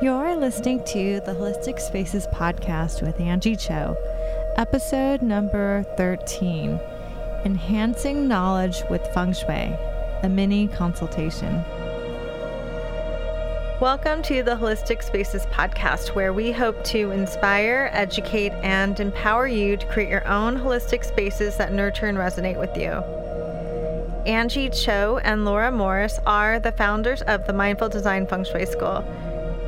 You're listening to the Holistic Spaces podcast with Anjie Cho, episode number 13 Enhancing Knowledge with Feng Shui, a mini consultation. Welcome to the Holistic Spaces podcast, where we hope to inspire, educate, and empower you to create your own holistic spaces that nurture and resonate with you. Anjie Cho and Laura Morris are the founders of the Mindful Design Feng Shui School.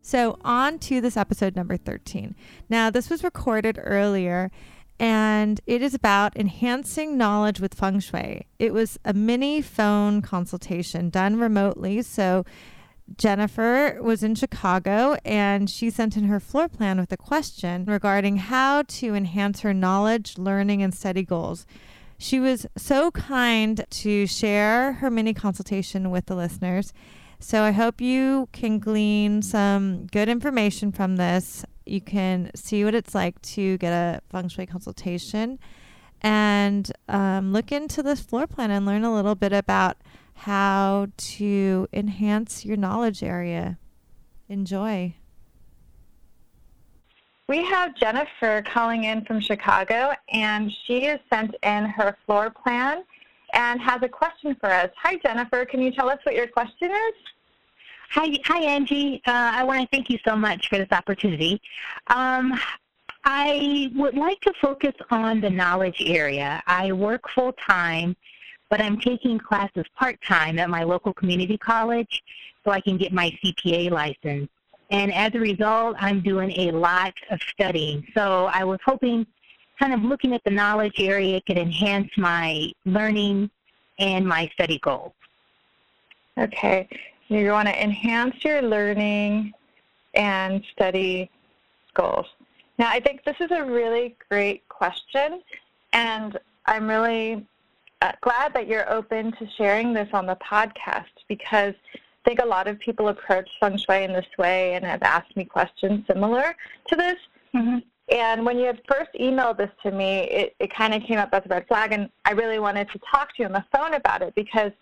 So, on to this episode number 13. Now, this was recorded earlier and it is about enhancing knowledge with feng shui. It was a mini phone consultation done remotely. So, Jennifer was in Chicago and she sent in her floor plan with a question regarding how to enhance her knowledge, learning, and study goals. She was so kind to share her mini consultation with the listeners. So I hope you can glean some good information from this. You can see what it's like to get a feng shui consultation and um, look into this floor plan and learn a little bit about how to enhance your knowledge area. Enjoy. We have Jennifer calling in from Chicago, and she has sent in her floor plan and has a question for us. Hi, Jennifer. Can you tell us what your question is? Hi, hi, Anjie. Uh, I want to thank you so much for this opportunity. Um, I would like to focus on the knowledge area. I work full time, but I'm taking classes part time at my local community college so I can get my CPA license. And as a result, I'm doing a lot of studying. So I was hoping, kind of looking at the knowledge area could enhance my learning and my study goals. Okay. You want to enhance your learning and study goals. Now, I think this is a really great question, and I'm really uh, glad that you're open to sharing this on the podcast because I think a lot of people approach feng shui in this way and have asked me questions similar to this. Mm-hmm. And when you had first emailed this to me, it, it kind of came up as a red flag, and I really wanted to talk to you on the phone about it because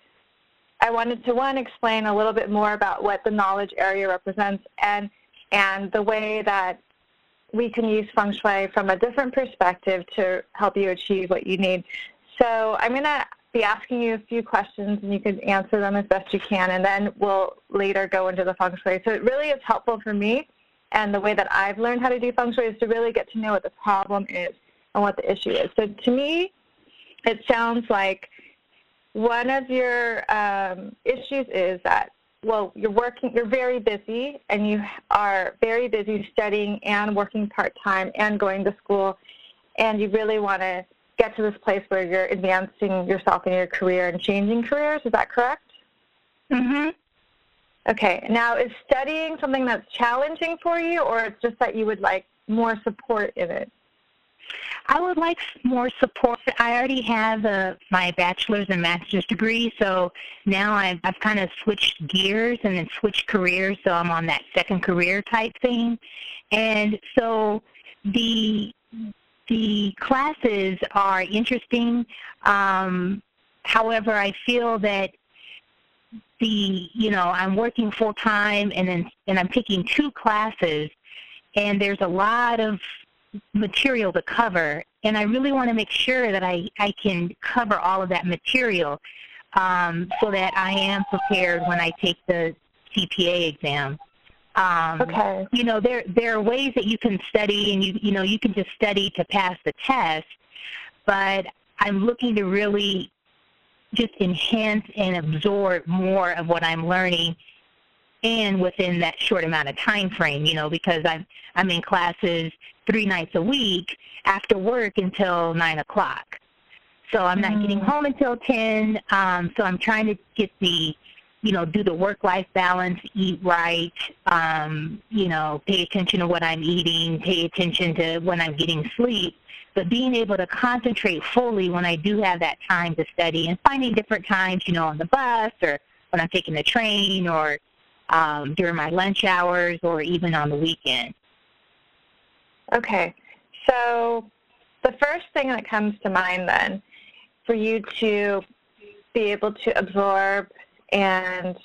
I wanted to one explain a little bit more about what the knowledge area represents and and the way that we can use feng shui from a different perspective to help you achieve what you need. So I'm going to be asking you a few questions and you can answer them as best you can and then we'll later go into the feng shui. So it really is helpful for me and the way that I've learned how to do feng shui is to really get to know what the problem is and what the issue is. So to me, it sounds like one of your um, issues is that well, you're working, you're very busy, and you are very busy studying and working part time and going to school, and you really want to get to this place where you're advancing yourself in your career and changing careers. Is that correct? Mhm. Okay. Now, is studying something that's challenging for you, or it's just that you would like more support in it? I would like more support. I already have uh, my bachelor's and master's degree, so now I've, I've kind of switched gears and then switched careers, so I'm on that second career type thing. And so the the classes are interesting. Um, however, I feel that the you know I'm working full time and then and I'm taking two classes, and there's a lot of material to cover, and I really want to make sure that I I can cover all of that material um, so that I am prepared when I take the CPA exam. Um, okay. You know, there there are ways that you can study, and you you know you can just study to pass the test, but I'm looking to really just enhance and absorb more of what I'm learning, and within that short amount of time frame. You know, because I'm I'm in classes three nights a week after work until nine o'clock. So I'm not mm. getting home until ten. Um, so I'm trying to get the you know, do the work-life balance, eat right, um, you know, pay attention to what I'm eating, pay attention to when I'm getting sleep, but being able to concentrate fully when I do have that time to study and finding different times, you know, on the bus or when I'm taking the train or um, during my lunch hours or even on the weekend. Okay, so the first thing that comes to mind then for you to be able to absorb and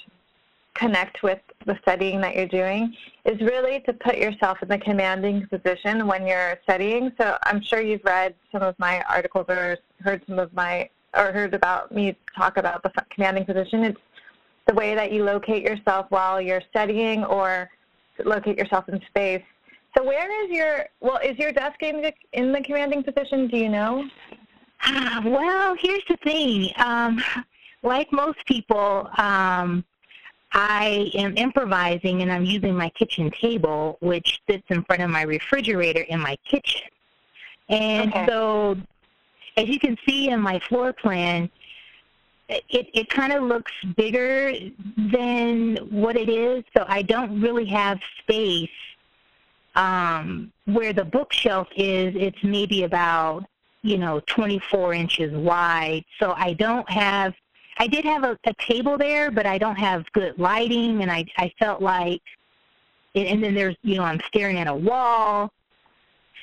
connect with the studying that you're doing is really to put yourself in the commanding position when you're studying. So I'm sure you've read some of my articles or heard some of my or heard about me talk about the commanding position. It's the way that you locate yourself while you're studying or locate yourself in space. So where is your well is your desk in the, in the commanding position? Do you know? Uh, well, here's the thing. Um, like most people, um, I am improvising and I'm using my kitchen table, which sits in front of my refrigerator in my kitchen. And okay. so, as you can see in my floor plan, it, it kind of looks bigger than what it is. So I don't really have space um, where the bookshelf is. It's maybe about you know 24 inches wide. So I don't have I did have a, a table there, but I don't have good lighting, and I I felt like, and then there's you know I'm staring at a wall.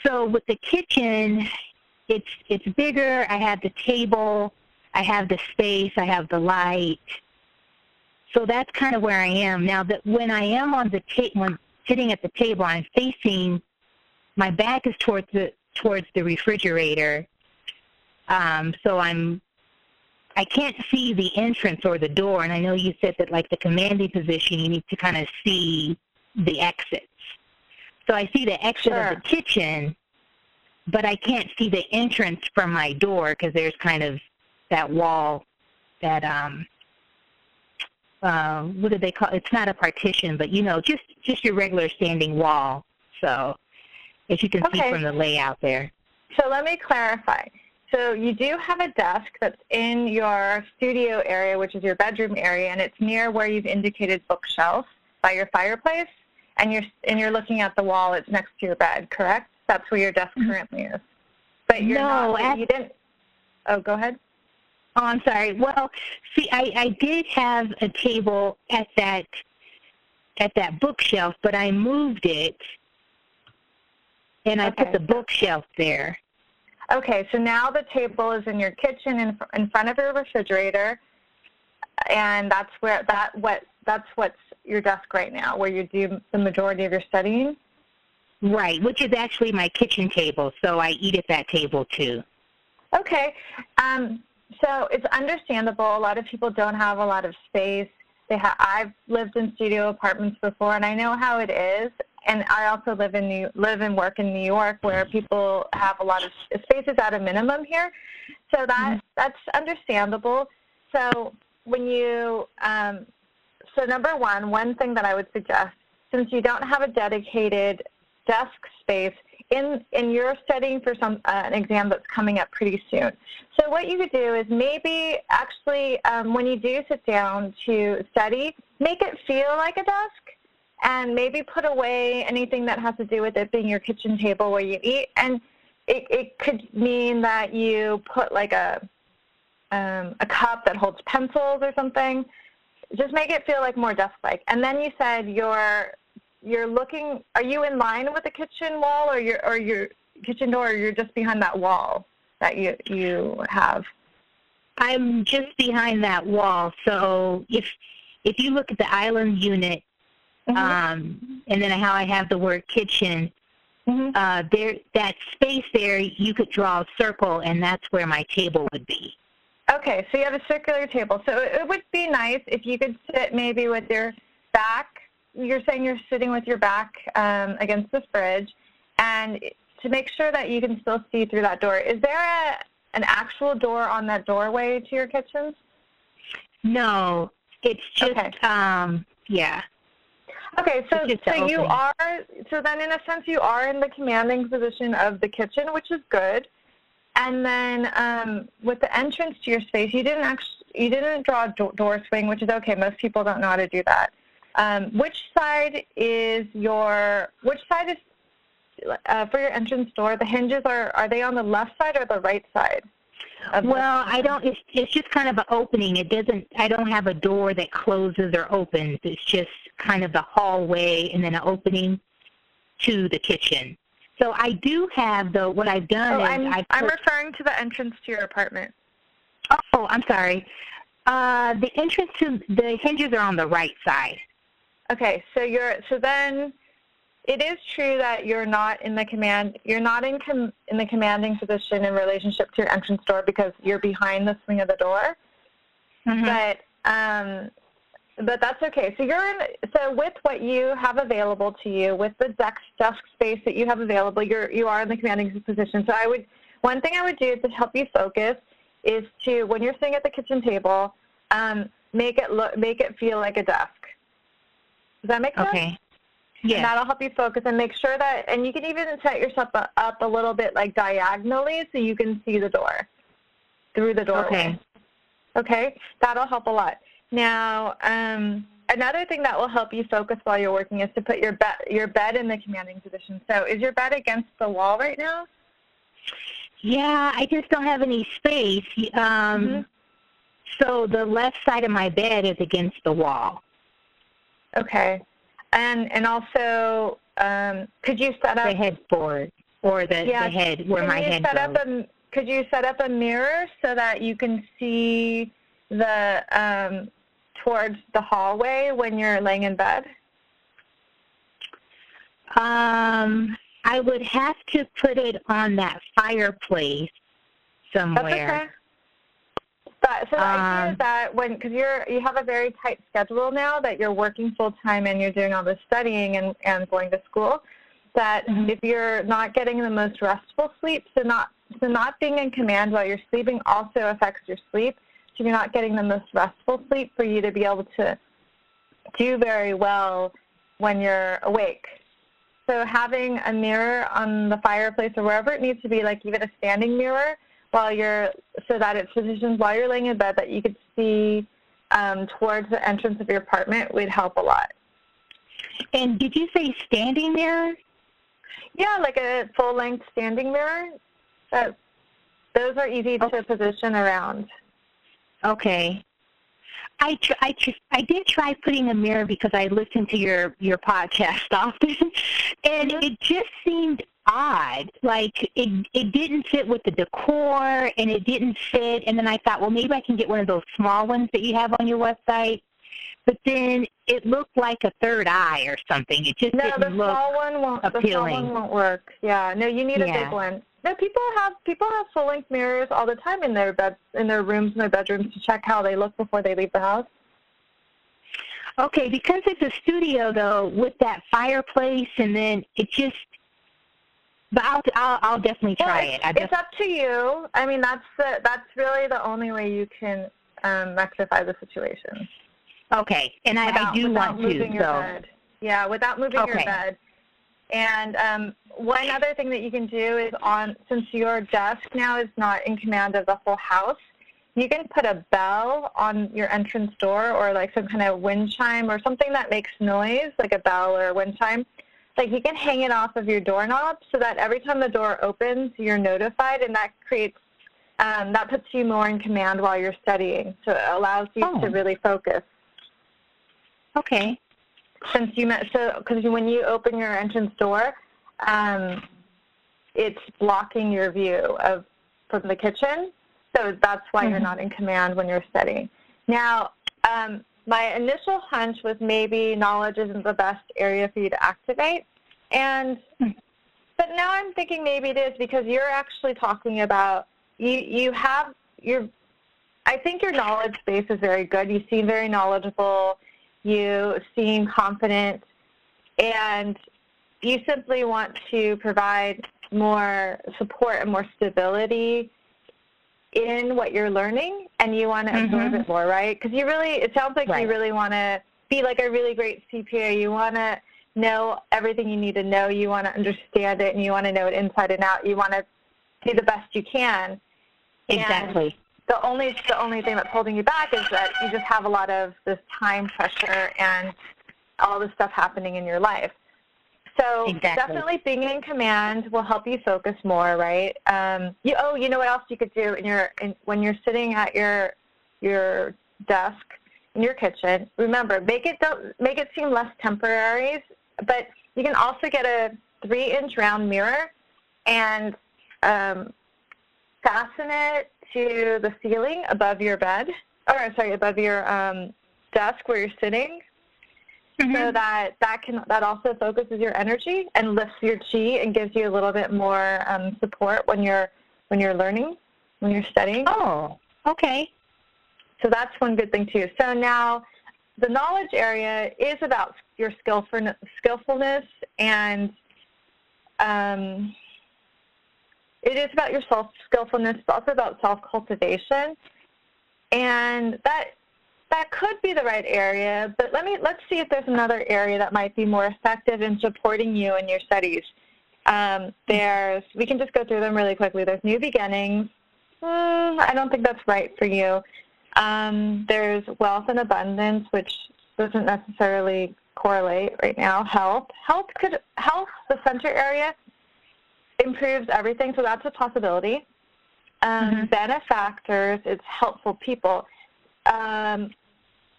So with the kitchen, it's it's bigger. I have the table, I have the space, I have the light. So that's kind of where I am now. That when I am on the table, when sitting at the table, I'm facing. My back is towards the towards the refrigerator. Um, so I'm I can't see the entrance or the door, and I know you said that like the commanding position, you need to kind of see the exits. So I see the exit sure. of the kitchen, but I can't see the entrance from my door because there's kind of that wall that um uh, what do they call it's not a partition but you know just just your regular standing wall so as you can okay. see from the layout there so let me clarify so you do have a desk that's in your studio area, which is your bedroom area, and it's near where you've indicated bookshelf by your fireplace, and you're and you're looking at the wall. It's next to your bed, correct? That's where your desk mm-hmm. currently is. But you're no, not. At, you didn't. Oh, go ahead. Oh, I'm sorry. Well, see, I, I did have a table at that at that bookshelf, but I moved it, and I okay. put the bookshelf there. Okay, so now the table is in your kitchen in, in front of your refrigerator, and that's where that what that's what's your desk right now, where you do the majority of your studying. Right, which is actually my kitchen table, so I eat at that table too. Okay, um, so it's understandable. A lot of people don't have a lot of space. They ha- I've lived in studio apartments before, and I know how it is and I also live in New, live and work in New York, where people have a lot of spaces at a minimum here. So that mm-hmm. that's understandable. So when you um, so number one, one thing that I would suggest, since you don't have a dedicated desk space in in your studying for some uh, an exam that's coming up pretty soon. So what you could do is maybe actually um, when you do sit down to study, make it feel like a desk and maybe put away anything that has to do with it being your kitchen table where you eat. And it, it could mean that you put like a um, a cup that holds pencils or something. Just make it feel like more desk-like. And then you said you're you're looking. Are you in line with the kitchen wall, or your or your kitchen door, or you're just behind that wall that you you have? I'm just behind that wall. So if if you look at the island unit, Mm-hmm. Um, and then how I have the word kitchen. Mm-hmm. Uh, there, that space there, you could draw a circle, and that's where my table would be. Okay, so you have a circular table. So it would be nice if you could sit maybe with your back. You're saying you're sitting with your back um, against the fridge, and to make sure that you can still see through that door. Is there a an actual door on that doorway to your kitchen? No, it's just okay. um, yeah. Okay, so so you are so then in a sense you are in the commanding position of the kitchen, which is good. And then um, with the entrance to your space, you didn't actually you didn't draw a do- door swing, which is okay. Most people don't know how to do that. Um, which side is your which side is uh, for your entrance door? The hinges are are they on the left side or the right side? Well, I don't. It's it's just kind of an opening. It doesn't. I don't have a door that closes or opens. It's just kind of the hallway and then an opening to the kitchen. So I do have the what I've done oh, is I'm, I've I'm put- referring to the entrance to your apartment. Oh, I'm sorry. Uh, the entrance to the hinges are on the right side. Okay, so you're so then it is true that you're not in the command you're not in com, in the commanding position in relationship to your entrance door because you're behind the swing of the door. Mhm. But um, but that's okay. So you're in. So with what you have available to you, with the desk desk space that you have available, you're you are in the commanding position. So I would one thing I would do to help you focus is to when you're sitting at the kitchen table, um, make it look make it feel like a desk. Does that make sense? Okay. And Yeah. that'll help you focus and make sure that, and you can even set yourself up- a little bit like diagonally so you can see the door through the doorway. Okay. Okay, that'll help a lot. Now, um, another thing that will help you focus while you're working is to put your bed your bed in the commanding position. So, is your bed against the wall right now? Yeah, I just don't have any space. Um, Mhm. So the left side of my bed is against the wall. Okay, and and also, um, could you set up? The headboard or the, Yeah, the head where Can my you head set goes. up a could you set up a mirror so that you can see the um, towards the hallway when you're laying in bed? Um, I would have to put it on that fireplace That's somewhere. okay. But, so the idea Um, is that when because you're you have a very tight schedule now that you're working full time and you're doing all this studying and, and going to school, that Mhm. if you're not getting the most restful sleep, so not so not being in command while you're sleeping also affects your sleep. So you're not getting the most restful sleep for you to be able to do very well when you're awake. So having a mirror on the fireplace or wherever it needs to be, like even a standing mirror, while you're so that it's positioned while you're laying in bed that you could see um, towards the entrance of your apartment would help a lot. And did you say standing mirror? Yeah, like a full length standing mirror. That those are easy to position around. Okay. I tr- I tr- I did try putting a mirror because I listened to your your podcast often, and Mhm. it just seemed odd. Like it it didn't fit with the decor, and it didn't fit. And then I thought, well, maybe I can get one of those small ones that you have on your website. But then it looked like a third eye or something. It just No, didn't look. small one won't. The small one won't work. Yeah, no, you need a Yeah. big one. No, people have people have full length mirrors all the time in their bed in their rooms and their bedrooms to check how they look before they leave the house. Okay, because it's a studio though, with that fireplace, and then it just. But I'll I'll, I'll definitely try it's, it. I it's up to you. I mean, that's the that's really the only way you can um, rectify the situation. okay, and I, I do without want to. your So bed. Yeah, without moving your Okay. bed. And um, one other thing that you can do is on since your desk now is not in command of the whole house, you can put a bell on your entrance door or like some kind of wind chime or something that makes noise, like a bell or a wind chime. Like you can hang it off of your doorknob so that every time the door opens, you're notified, and that creates um, that puts you more in command while you're studying. So it allows you Oh. to really focus okay, since you met so because when you open your entrance door um, it's blocking your view of from the kitchen so that's why you're Mhm. not in command when you're studying now um, my initial hunch was maybe knowledge isn't the best area for you to activate. And Hmm. but now i'm thinking maybe it is because you're actually talking about you you have your i think your knowledge base is very good. You seem very knowledgeable. You seem confident, and you simply want to provide more support and more stability in what you're learning, and you want to absorb Mhm. it more, right? Because you really, it sounds like Right. you really want to be like a really great CPA. You want to know everything you need to know. You want to understand it, and you want to know it inside and out. You want to do the best you can. Exactly. And the only the only thing that's holding you back is that you just have a lot of this time pressure and all this stuff happening in your life. So exactly. definitely being in command will help you focus more, right? Um, you, oh, you know what else you could do in your in, when you're sitting at your your desk in your kitchen. Remember, make it don't make it seem less temporary, but you can also get a three-inch round mirror and um, fasten it to the ceiling above your bed, or sorry, above your um, desk where you're sitting, mm-hmm. so that that can that also focuses your energy and lifts your chi and gives you a little bit more um, support when you're when you're learning, when you're studying. Oh, okay. So that's one good thing too. So now the knowledge area is about your skillfulness, skillfulness and um, it is about your self skillfulness, but also about self cultivation, and that that could be the right area. But let me let's see if there's another area that might be more effective in supporting you in your studies. Um, there's we can just go through them really quickly. There's new beginnings. Mm, I don't think that's right for you. Um, there's wealth and abundance, which doesn't necessarily correlate right now. Health, health could health the center area improves everything, so that's a possibility. Um, mm-hmm. Benefactors, it's helpful people. Um,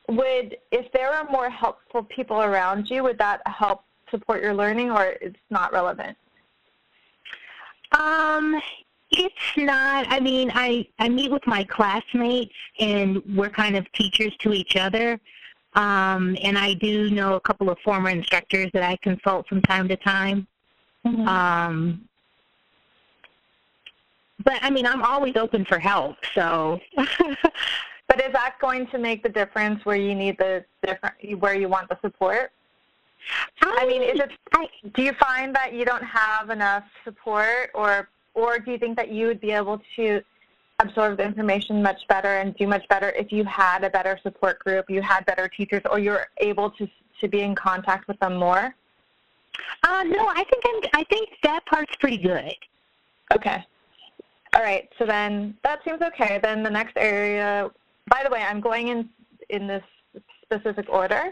would if there are more helpful people around you, would that help support your learning, or it's not relevant? Um, it's not. I mean, I I meet with my classmates, and we're kind of teachers to each other. Um, and I do know a couple of former instructors that I consult from time to time. Mm-hmm. Um, but I mean, I'm always open for help. So. but is that going to make the difference where you need the different where you want the support? I, I mean, is it? I, do you find that you don't have enough support, or or do you think that you would be able to absorb the information much better and do much better if you had a better support group, you had better teachers, or you're able to to be in contact with them more? Uh, no, I think I'm, I think that part's pretty good. Okay. All right, so then that seems okay. Then the next area, by the way, I'm going in in this specific order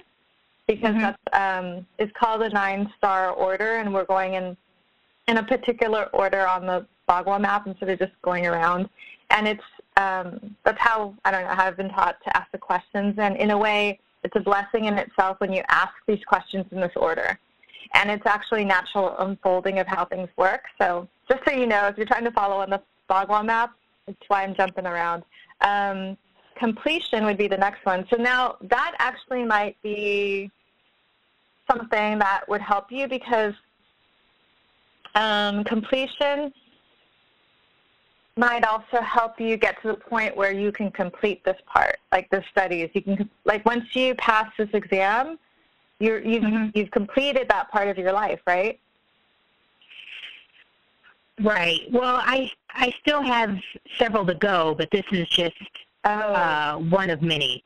because mm-hmm. that's um, it's called a nine star order, and we're going in in a particular order on the Bagua map instead of just going around. And it's um, that's how I don't know how I've been taught to ask the questions, and in a way, it's a blessing in itself when you ask these questions in this order. And it's actually natural unfolding of how things work. So just so you know, if you're trying to follow on the Bagua map. That's why I'm jumping around. Um, completion would be the next one. So now that actually might be something that would help you because um, completion might also help you get to the point where you can complete this part, like the studies. You can, like, once you pass this exam, you're, you've, mm-hmm. you've completed that part of your life, right? Right. Well, I I still have several to go, but this is just oh. uh, one of many.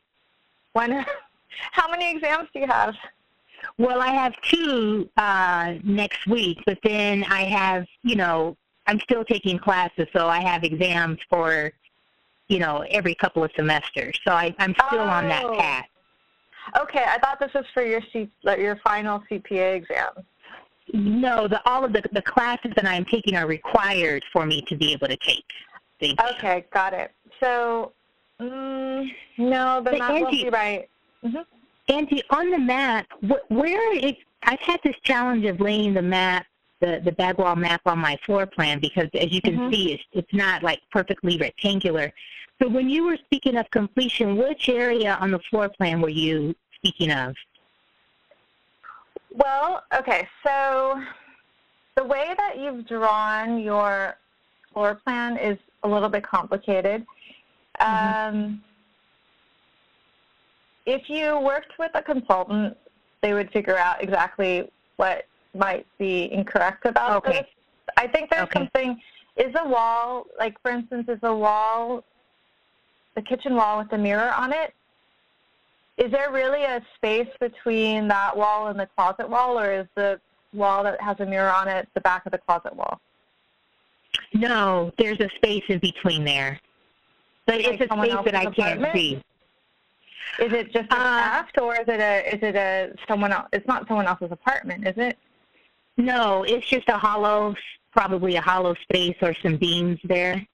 One. How many exams do you have? Well, I have two uh, next week, but then I have, you know, I'm still taking classes, so I have exams for, you know, every couple of semesters. So I, I'm still oh. on that oh. path. Okay, I thought this was for your C, your final CPA exam. No, the, all of the, the classes that I'm taking are required for me to be able to take. Okay, got it. So, mm, no, then that Anjie, won't be right. Mm-hmm. Anjie, on the map, wh- where it, I've had this challenge of laying the map, the the Bagua map on my floor plan because, as you can mm-hmm. see, it's, it's not like perfectly rectangular. So, when you were speaking of completion, which area on the floor plan were you speaking of? Well, okay, so the way that you've drawn your floor plan is a little bit complicated. Mm-hmm. Um, if you worked with a consultant, they would figure out exactly what might be incorrect about okay. this. I think there's okay. something. Is a wall, like for instance, is a wall, the kitchen wall with a mirror on it, is there really a space between that wall and the closet wall, or is the wall that has a mirror on it the back of the closet wall? No, there's a space in between there. But Like it's a space that I can't see. Is it just a Uh, or is it a is it a someone else? It's not someone else's apartment, is it? No, it's just a hollow, probably a hollow space or some beams there.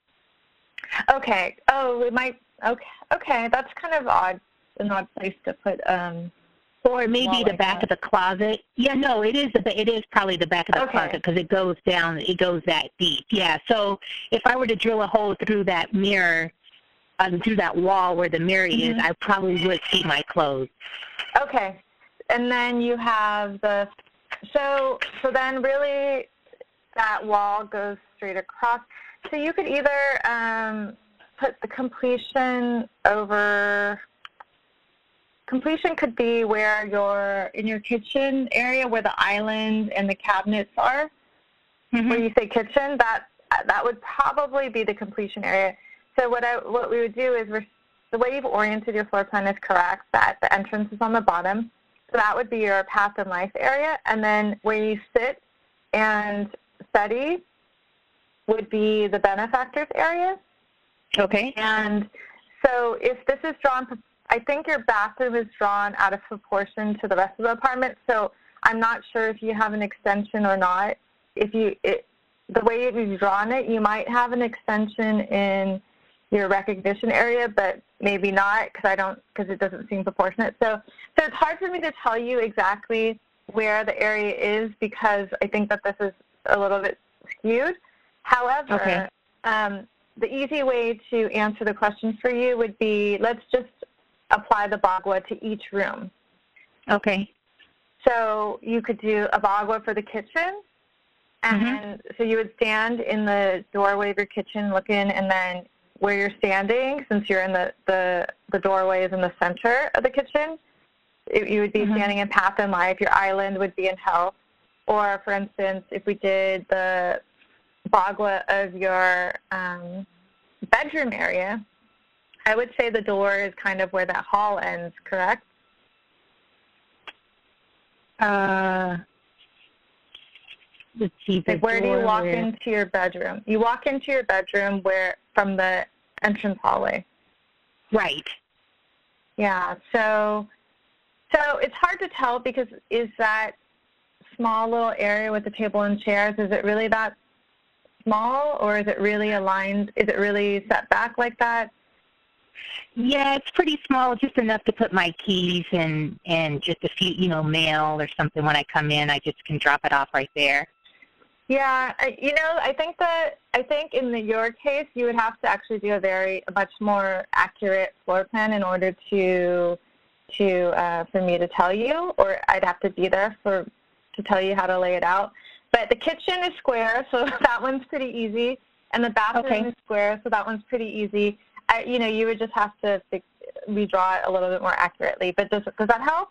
Okay. Oh, it might. Okay. Okay, that's kind of odd. An odd place to put. Um. Or maybe the like back that. of the closet. Yeah, no, it is the it is probably the back of the Okay. closet because it goes down. It goes that deep. Yeah. So if I were to drill a hole through that mirror, um, through that wall where the mirror is, Mhm. I probably would see my clothes. Okay. And then you have the. So so then really, that wall goes straight across. So you could either um, put the completion over. Completion could be where your in your kitchen area where the island and the cabinets are. Mm-hmm. when you say kitchen, that that would probably be the completion area. So what I what we would do is we're, the way you've oriented your floor plan is correct. That the entrance is on the bottom, so that would be your path and life area, and then where you sit and study would be the benefactors area. Okay. And so if this is drawn, I think your bathroom is drawn out of proportion to the rest of the apartment. So I'm not sure if you have an extension or not. If you, it, the way you've drawn it, you might have an extension in your recognition area, but maybe not because I don't, because it doesn't seem proportionate. So, so it's hard for me to tell you exactly where the area is because I think that this is a little bit skewed. However, Okay. um, the easy way to answer the question for you would be let's just apply the bagua to each room. Okay. So you could do a bagua for the kitchen, and so you would stand in the doorway of your kitchen looking, and then where you're standing, since you're in the, the, the doorway is in the center of the kitchen, it, you would be Mhm. standing in path and life. Your island would be in health. Or, for instance, if we did the bagua of your um, bedroom area, I would say the door is kind of where that hall ends, correct? Uh, The Like where do you walk where- into your bedroom? You walk into your bedroom where from the entrance hallway. Right. Yeah. So so it's hard to tell because is that small little area with the table and chairs is it really that small or is it really aligned is it really set back like that? Yeah, it's pretty small, just enough to put my keys and and just a few, you know, mail or something when I come in. I just can drop it off right there. Yeah, I, you know, I think that I think in the, your case, you would have to actually do a very a much more accurate floor plan in order to to uh, for me to tell you, or I'd have to be there for to tell you how to lay it out. But the kitchen is square, so that one's pretty easy, and the bathroom Okay. is square, so that one's pretty easy. I, you know, you would just have to fix, redraw it a little bit more accurately. But does does that help?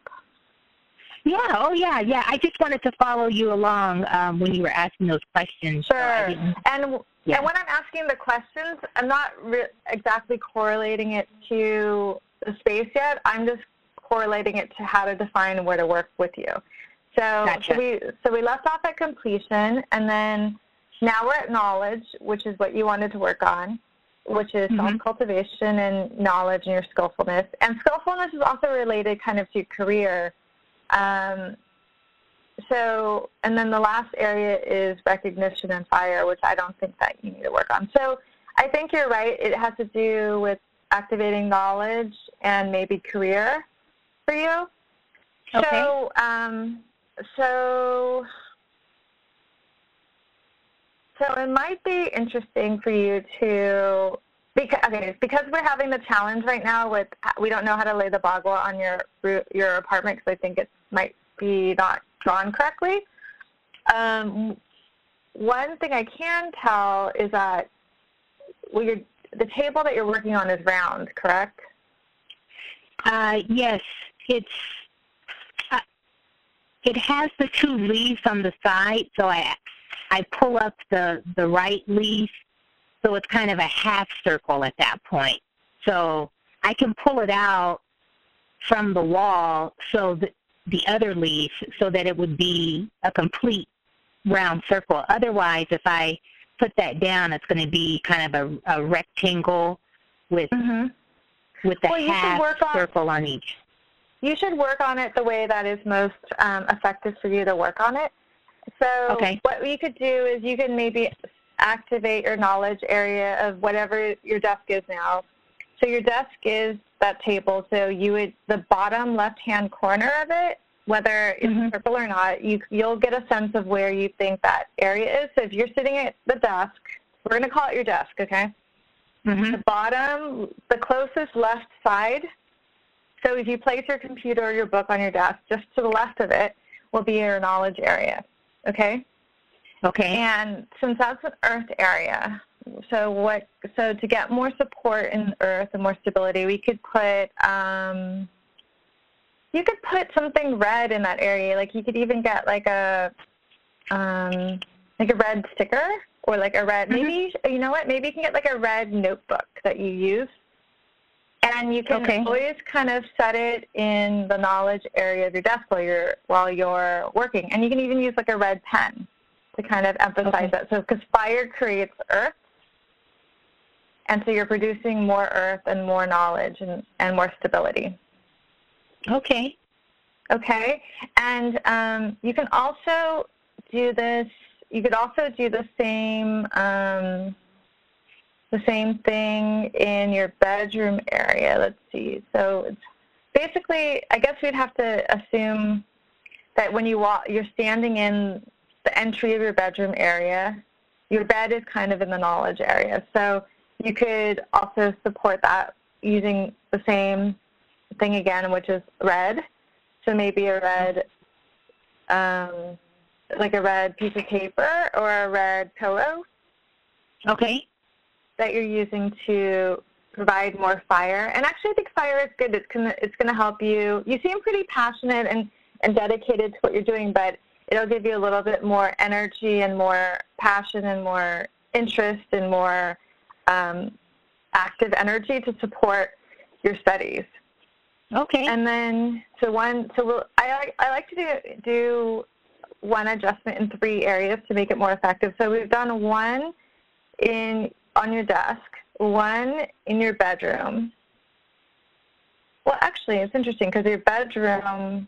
Yeah. Oh, yeah. Yeah. I just wanted to follow you along um, when you were asking those questions. Sure. didn't- And Yeah. and when I'm asking the questions, I'm not re- exactly correlating it to the space yet. I'm just correlating it to how to define where to work with you. So, Gotcha. we so we left off at completion, and then now we're at knowledge, which is what you wanted to work on, which is Mhm. self-cultivation and knowledge and your skillfulness. And skillfulness is also related kind of to career. Um, so, and then the last area is recognition and fire, which I don't think that you need to work on. So I think you're right. It has to do with activating knowledge and maybe career for you. Okay. So, um, so, so it might be interesting for you to because okay because we're having the challenge right now with we don't know how to lay the bagua on your your apartment because I think it might be not drawn correctly. Um, one thing I can tell is that well, the table that you're working on is round, correct? Uh, yes, it's. Uh, it has the two leaves on the side, so I I pull up the the right leaf, so it's kind of a half circle at that point. So I can pull it out from the wall, so that the other leaf, so that it would be a complete round circle. Otherwise, if I put that down, it's going to be kind of a, a rectangle with Mhm. with the Well, half work on- circle on each. You should work on it the way that is most um, effective for you to work on it. So Okay. what you could do is you can maybe activate your knowledge area of whatever your desk is now. So your desk is that table. So you would the bottom left-hand corner of it, whether it's Mhm. circle or not, you you'll get a sense of where you think that area is. So if you're sitting at the desk, we're going to call it your desk, okay? hmm the bottom, the closest left side. So if you place your computer or your book on your desk, just to the left of it will be your knowledge area. Okay? Okay. And since that's an earth area, so what so to get more support in earth and more stability, we could put um you could put something red in that area. Like you could even get like a um like a red sticker or like a red maybe you know what maybe you can get like a red notebook that you use and you can Okay. always kind of set it in the knowledge area of your desk while you're while you're working and you can even use like a red pen to kind of emphasize Okay. that so because fire creates earth and so you're producing more earth and more knowledge and, and more stability Okay. Okay, and um, you can also do this. You could also do the same um, the same thing in your bedroom area. Let's see. So it's basically, I guess we'd have to assume that when you walk, you're standing in the entry of your bedroom area. Your bed is kind of in the knowledge area, so you could also support that using the same thing again, which is red. So maybe a red, um, like a red piece of paper or a red pillow Okay. that you're using to provide more fire. And actually, I think fire is good. It's gonna it's gonna help you. You seem pretty passionate and and dedicated to what you're doing, but it'll give you a little bit more energy and more passion and more interest and more um, active energy to support your studies. Okay. And then, so one, so we'll, I, like- I like to do, do one adjustment in three areas to make it more effective. So we've done one in on your desk, one in your bedroom. Well, actually, it's interesting because your bedroom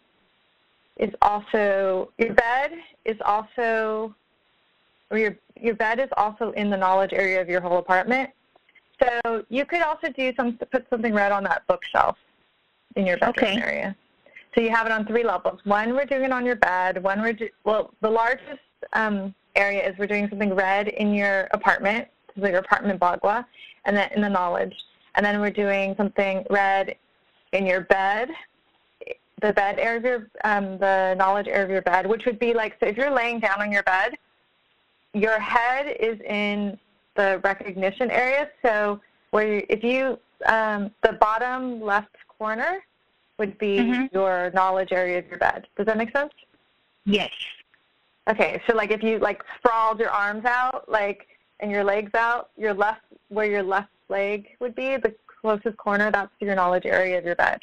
is also your bed is also, or your your bed is also in the knowledge area of your whole apartment. So you could also do some put something red on that bookshelf in your bedroom Okay. area. So you have it on three levels. One, we're doing it on your bed. One, we're do, well, the largest um, area is we're doing something red in your apartment, so your apartment bagua, and then in the knowledge. And then we're doing something red in your bed, the bed area of your, um, the knowledge area of your bed, which would be like, so if you're laying down on your bed, your head is in the recognition area. So where you, if you, um, the bottom left corner would be Mhm. your knowledge area of your bed. Does that make sense? Yes. Okay, so like if you like sprawled your arms out, like and your legs out, your left where your left leg would be, the closest corner, that's your knowledge area of your bed.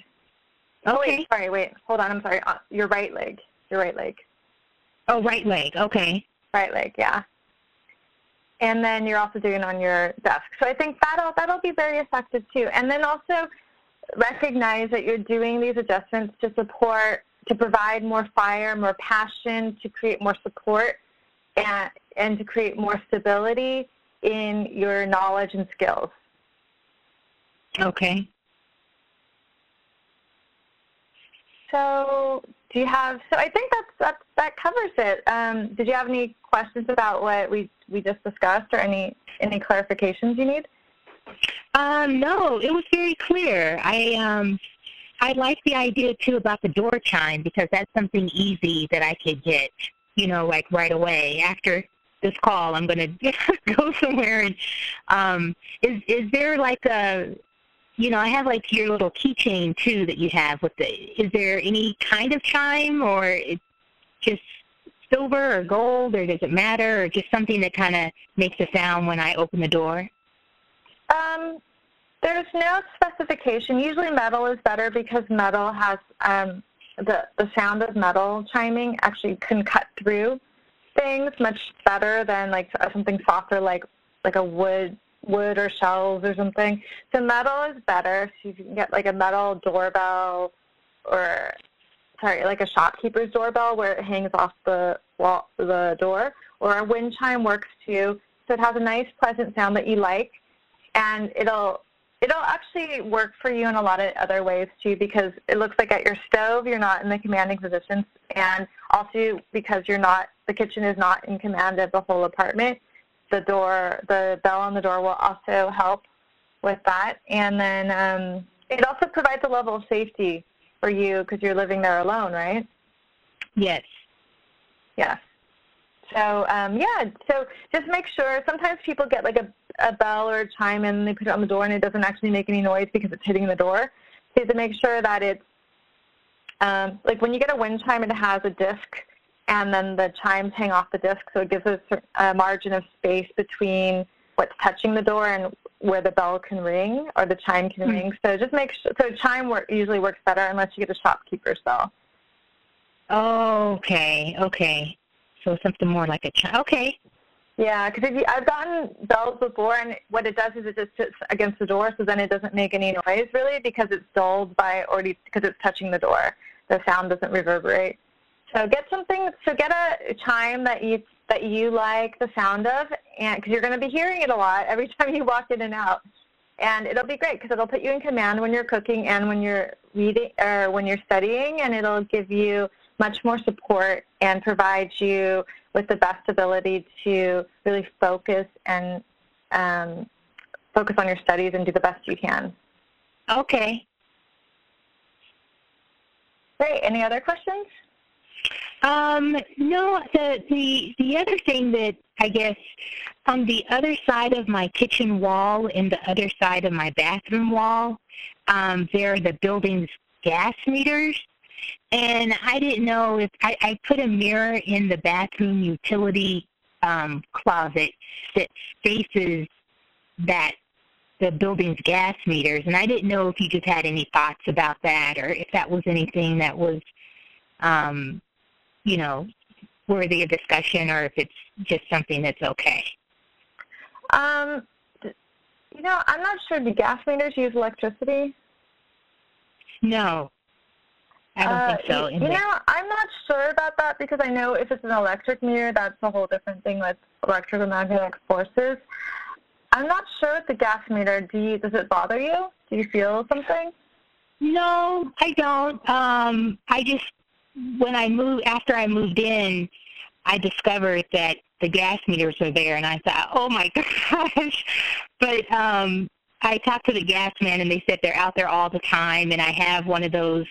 Oh wait, sorry, wait, hold on, I'm sorry. Uh, your right leg, your right leg, Oh, right leg. Okay. right leg, yeah. And then you're also doing it on your desk. So I think that'll that'll be very effective too. And then also recognize that you're doing these adjustments to support, to provide more fire, more passion, to create more support, and, and to create more stability in your knowledge and skills. Okay. So, do you have? So, I think that's, that's that covers it. Um, did you have any questions about what we we just discussed, or any any clarifications you need? Um, no, it was very clear. I um, I like the idea too about the door chime because that's something easy that I could get. You know, like right away after this call, I'm gonna go somewhere and um, is is there like a you know, I have like your little keychain too that you have with the. Is there any kind of chime, or it's just silver or gold, or does it matter, or just something that kind of makes a sound when I open the door? Um, there's no specification. Usually metal is better because metal has um, the the sound of metal chiming actually can cut through things much better than like something softer like like a wood wood or shells or something. So metal is better. So you can get like a metal doorbell or sorry, like a shopkeeper's doorbell where it hangs off the wall the door. Or a wind chime works too. So it has a nice pleasant sound that you like and it'll it'll actually work for you in a lot of other ways too because it looks like at your stove you're not in the commanding position and also because you're not the kitchen is not in command of the whole apartment the door, the bell on the door will also help with that. And then um, it also provides a level of safety for you because you're living there alone, right? Yes. Yes. So um, yeah, so just make sure. Sometimes people get like a, a bell or a chime and they put it on the door and it doesn't actually make any noise because it's hitting the door. So you have to make sure that it's um, like when you get a wind chime, it has a disc and then the chimes hang off the disc, so it gives us a margin of space between what's touching the door and where the bell can ring or the chime can mm-hmm. ring. So just make sure, so chime work, usually works better unless you get a shopkeeper's bell. Oh, okay, okay. So something more like a chime. Okay. Yeah, because I've gotten bells before, and what it does is it just sits against the door, so then it doesn't make any noise really because it's dulled by already because it's touching the door. The sound doesn't reverberate. So get something. So get a chime that you that you like the sound of, and because you're going to be hearing it a lot every time you walk in and out, and it'll be great because it'll put you in command when you're cooking and when you're reading or when you're studying, and it'll give you much more support and provide you with the best ability to really focus and um, focus on your studies and do the best you can. Okay. Great. Any other questions? Um, no, the, the the other thing that I guess on the other side of my kitchen wall and the other side of my bathroom wall, um, there are the building's gas meters. And I didn't know if I, I put a mirror in the bathroom utility um, closet that faces that the building's gas meters, and I didn't know if you just had any thoughts about that, or if that was anything that was um, you know, worthy of discussion or if it's just something that's okay? Um, you know, I'm not sure. Do gas meters use electricity? No. I don't uh, think so. You, you know, I'm not sure about that because I know if it's an electric meter, that's a whole different thing with electromagnetic forces. I'm not sure with the gas meter. Do you, does it bother you? Do you feel something? No, I don't. Um, I just when I moved after I moved in, I discovered that the gas meters were there, and I thought, oh my gosh! But um, I talked to the gas man, and they said they're out there all the time, and I have one of those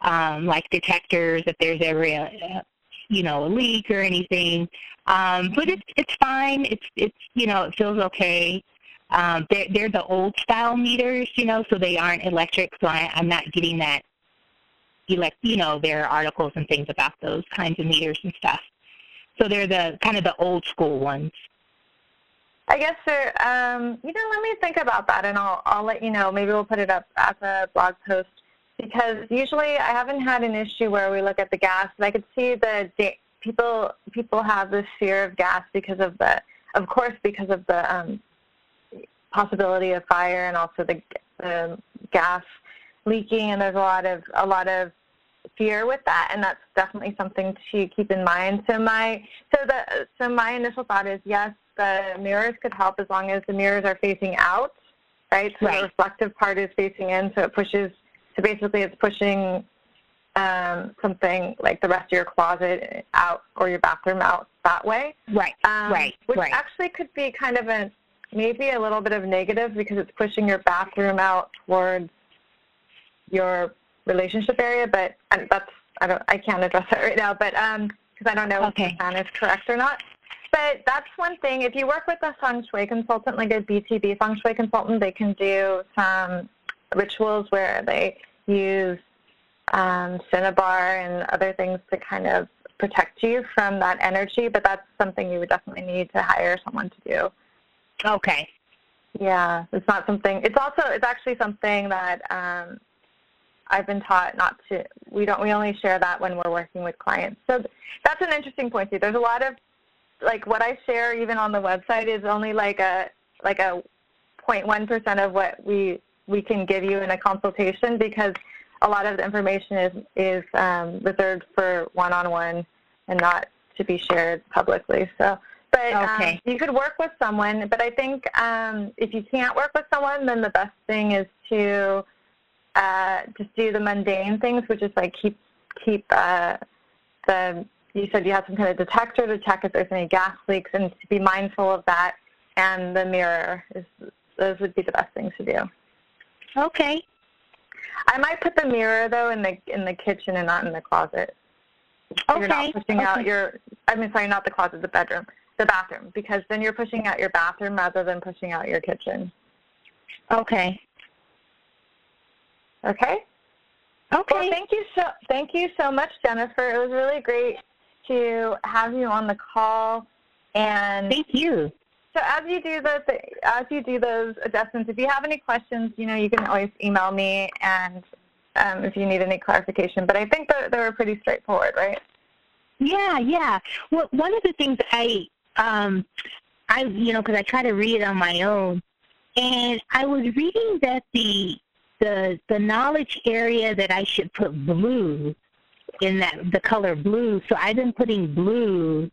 um, like detectors if there's ever a, you know a leak or anything. Um, but it's it's fine. It's it's you know it feels okay. Um, they're they're the old style meters, you know, so they aren't electric. So I, I'm not getting that you know, there are articles and things about those kinds of meters and stuff. So they're the kind of the old school ones. I guess there. Um, you know, let me think about that, and I'll I'll let you know. Maybe we'll put it up as a blog post because usually I haven't had an issue where we look at the gas, and I could see the people people have this fear of gas because of the, of course, because of the um, possibility of fire and also the, the gas leaking, and there's a lot of a lot of fear with that, and that's definitely something to keep in mind. So my so the so my initial thought is yes, the mirrors could help as long as the mirrors are facing out, right? So right. the reflective part is facing in, so it pushes. So basically, it's pushing um, something like the rest of your closet out or your bathroom out that way. Right. Um, right. Which right. actually could be kind of a maybe a little bit of negative because it's pushing your bathroom out towards your relationship area, but that's I don't I can't address that right now, but um because I don't know okay. if the plan is correct or not. But that's one thing. If you work with a feng shui consultant, like a BTB feng shui consultant, they can do some rituals where they use um, cinnabar and other things to kind of protect you from that energy. But that's something you would definitely need to hire someone to do. Okay. Yeah, it's not something. It's also it's actually something that um, I've been taught not to. We don't. We only share that when we're working with clients. So that's an interesting point too. There's a lot of like what I share even on the website is only like a like a 0.1 percent of what we we can give you in a consultation because a lot of the information is is um, reserved for one-on-one and not to be shared publicly. So, but Okay. um, you could work with someone. But I think um, if you can't work with someone, then the best thing is to uh, just do the mundane things, which is like keep keep uh, the. You said you have some kind of detector to check if there's any gas leaks, and to be mindful of that. And the mirror is those would be the best things to do. Okay. I might put the mirror though in the in the kitchen and not in the closet. So You're Okay. not pushing out your. I mean, sorry, not the closet, the bedroom, the bathroom, because then you're pushing out your bathroom rather than pushing out your kitchen. Okay. Okay. Okay. Well, thank you so thank you so much, Jennifer. It was really great to have you on the call. And Thank you. so as you do the as you do those adjustments, if you have any questions, you know you can always email me, and um, if you need any clarification. But I think that they were pretty straightforward, right? Yeah, yeah. Well, one of the things I, um, I, you know, because I try to read it on my own, and I was reading that the the the knowledge area that I should put blue in that the color blue. So I've been putting blue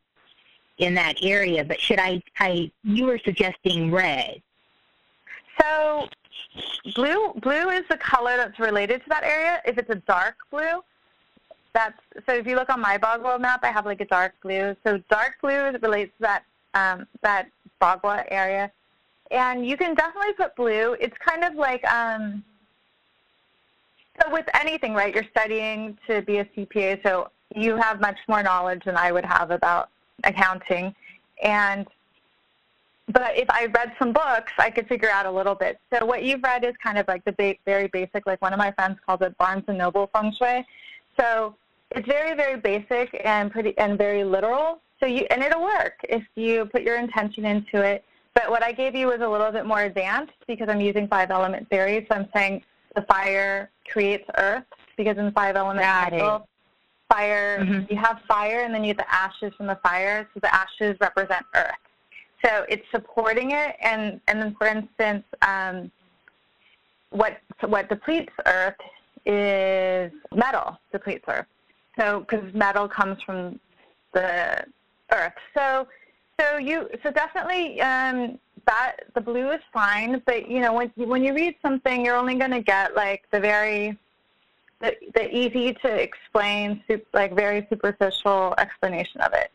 in that area, but should I? I you were suggesting red. So blue blue is the color that's related to that area. If it's a dark blue, that's so if you look on my Bagua map, I have like a dark blue. So dark blue relates to that um, that Bagua area, and you can definitely put blue. It's kind of like um, so with anything, right? You're studying to be a CPA, so you have much more knowledge than I would have about accounting, and but if I read some books, I could figure out a little bit. So what you've read is kind of like the ba- very basic, like one of my friends calls it Barnes and Noble feng shui. So it's very, very basic and pretty and very literal. So you and it'll work if you put your intention into it. But what I gave you was a little bit more advanced because I'm using five element theory. So I'm saying the fire creates earth because in the five element Got it. cycle, fire Mhm. you have fire and then you have the ashes from the fire. So the ashes represent earth. So it's supporting it, and and then for instance, um, what what depletes Earth is metal depletes Earth. So because metal comes from the Earth. So so you so definitely um, that the blue is fine, but you know when you, when you read something, you're only going to get like the very the, the easy to explain, sup- like very superficial explanation of it.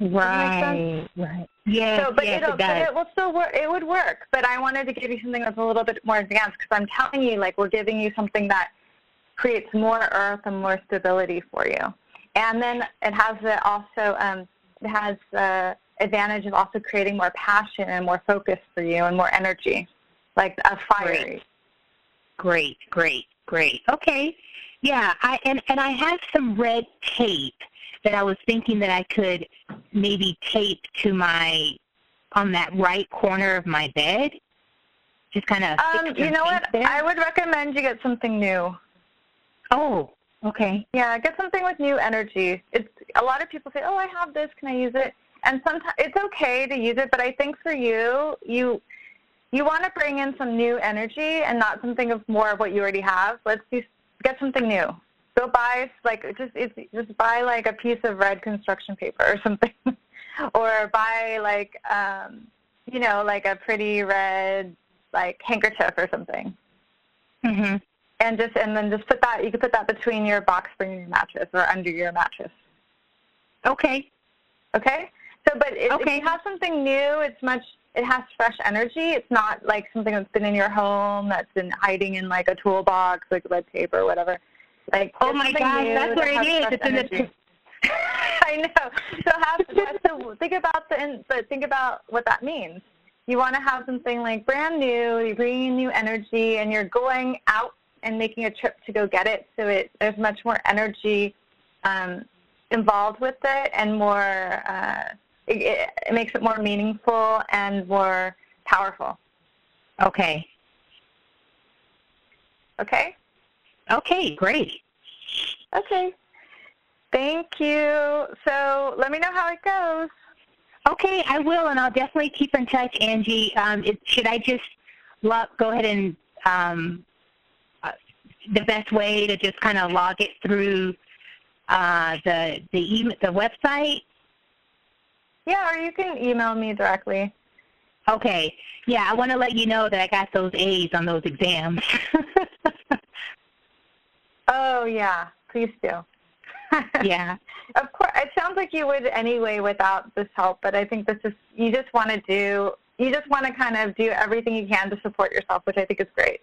that make sense? Right. Right. Yes. So, but yes, it'll, it but it will still work. It would work. But I wanted to give you something that's a little bit more advanced because I'm telling you, like, we're giving you something that creates more earth and more stability for you. And then it has the also um, it has the advantage of also creating more passion and more focus for you and more energy, like a fiery. Great, great, great. Okay. Yeah, I and and I have some red tape that I was thinking that I could maybe tape to my on that right corner of my bed. Just kind of Um, you know what? There. I would recommend you get something new. oh, okay. Yeah, get something with new energy. It's a lot of people say, "Oh, I have this. Can I use it?" And sometimes it's okay to use it, but I think for you, you you want to bring in some new energy and not something of more of what you already have. Let's do get something new. Go buy like just it's just buy like a piece of red construction paper or something, or buy like um, you know like a pretty red like handkerchief or something Mhm. and just and then just put that you could put that between your box spring and your mattress or under your mattress Okay. okay so but if, if you have something new it's much it has fresh energy it's not like something that's been in your home that's been hiding in like a toolbox like red tape or whatever like Oh my gosh, that's that where it has is. It's in the. I know. So have so think about the in- but think about what that means. You want to have something like brand new. You're bringing new energy, and you're going out and making a trip to go get it. So it there's much more energy um, involved with it, and more. Uh, it, it, makes it more meaningful and more powerful. Okay. Okay. Okay, great. Okay. Thank you. So let me know how it goes. Okay, I will, and I'll definitely keep in touch, Anjie. Um, it, should I just log, go ahead and um, uh, the best way to just kind of log it through uh, the the email, the website? Yeah, or you can email me directly. Okay. Yeah, I want to let you know that I got those A's on those exams. oh yeah, please do. yeah. Of course, it sounds like you would anyway without this help, but I think this is you just want to do you just want to kind of do everything you can to support yourself, which I think is great.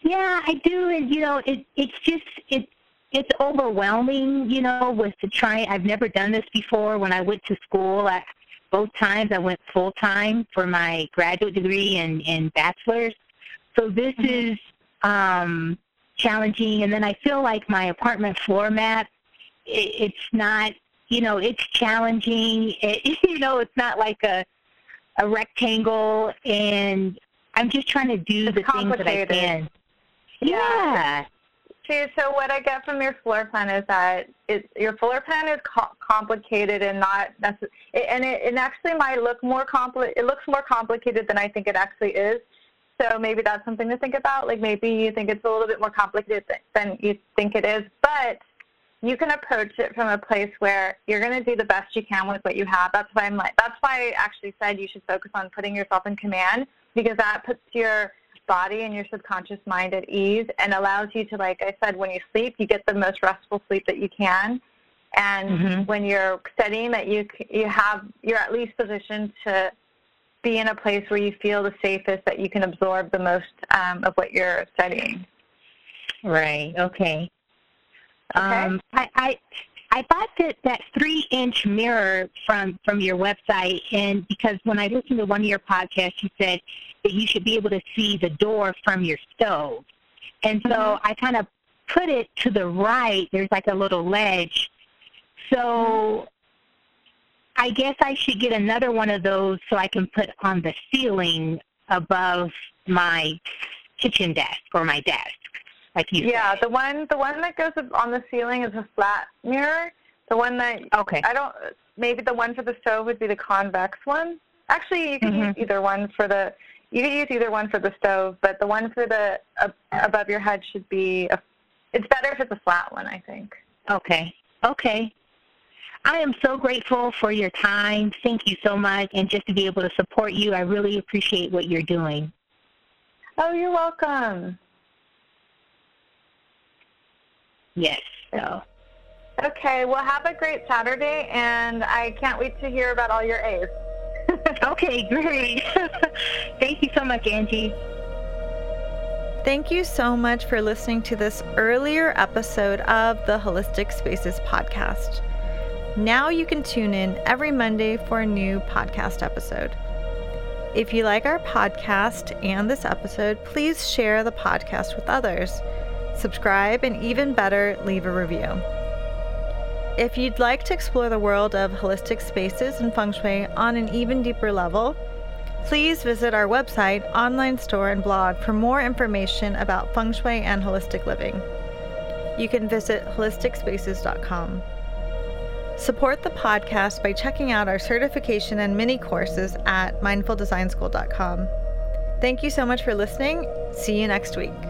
Yeah, I do, and you know, it it's just it it's overwhelming, you know, with the trying. I've never done this before. When I went to school, I, both times I went full time for my graduate degree and and bachelor's. So this mm-hmm. is um, challenging, and then I feel like my apartment floor map, it, it's not, you know, it's challenging. It, you know, it's not like a a rectangle, and I'm just trying to do it's the things that I can. Yeah. yeah. See, so what I get from your floor plan is that it, your floor plan is co- complicated and not necessarily, and it, it actually might look more compli- It looks more complicated than I think it actually is. So maybe that's something to think about. Like maybe you think it's a little bit more complicated than you think it is, but you can approach it from a place where you're going to do the best you can with what you have. That's why I'm like. That's why I actually said you should focus on putting yourself in command because that puts your body and your subconscious mind at ease and allows you to, like I said, when you sleep, you get the most restful sleep that you can. And mm-hmm. when you're studying, that you you have you're at least positioned to be in a place where you feel the safest, that you can absorb the most um, of what you're studying. Right. Okay. Okay. Um, I, I I bought that, that three inch mirror from, from your website and because when I listened to one of your podcasts you said that you should be able to see the door from your stove. And so mm-hmm. I kind of put it to the right. There's like a little ledge. So. I guess I should get another one of those so I can put on the ceiling above my kitchen desk or my desk like you yeah the one the one that goes on the ceiling is a flat mirror the one that okay i don't maybe the one for the stove would be the convex one actually you can mm-hmm. use either one for the you can use either one for the stove but the one for the uh, above your head should be a, it's better if it's a flat one i think okay okay I am so grateful for your time. Thank you so much. And just to be able to support you, I really appreciate what you're doing. Oh, you're welcome. Yes. So. Okay. Well, have a great Saturday, and I can't wait to hear about all your A's. okay, great. Thank you so much, Anjie. Thank you so much for listening to this earlier episode of the Holistic Spaces podcast. Now you can tune in every Monday for a new podcast episode. If you like our podcast and this episode, please share the podcast with others subscribe, and even better, leave a review. If you'd like to explore the world of holistic spaces and feng shui on an even deeper level, please visit our website, online store, and blog for more information about feng shui and holistic living. You can visit holisticspaces.com. Support the podcast by checking out our certification and mini courses at mindfuldesignschool.com. Thank you so much for listening. See you next week.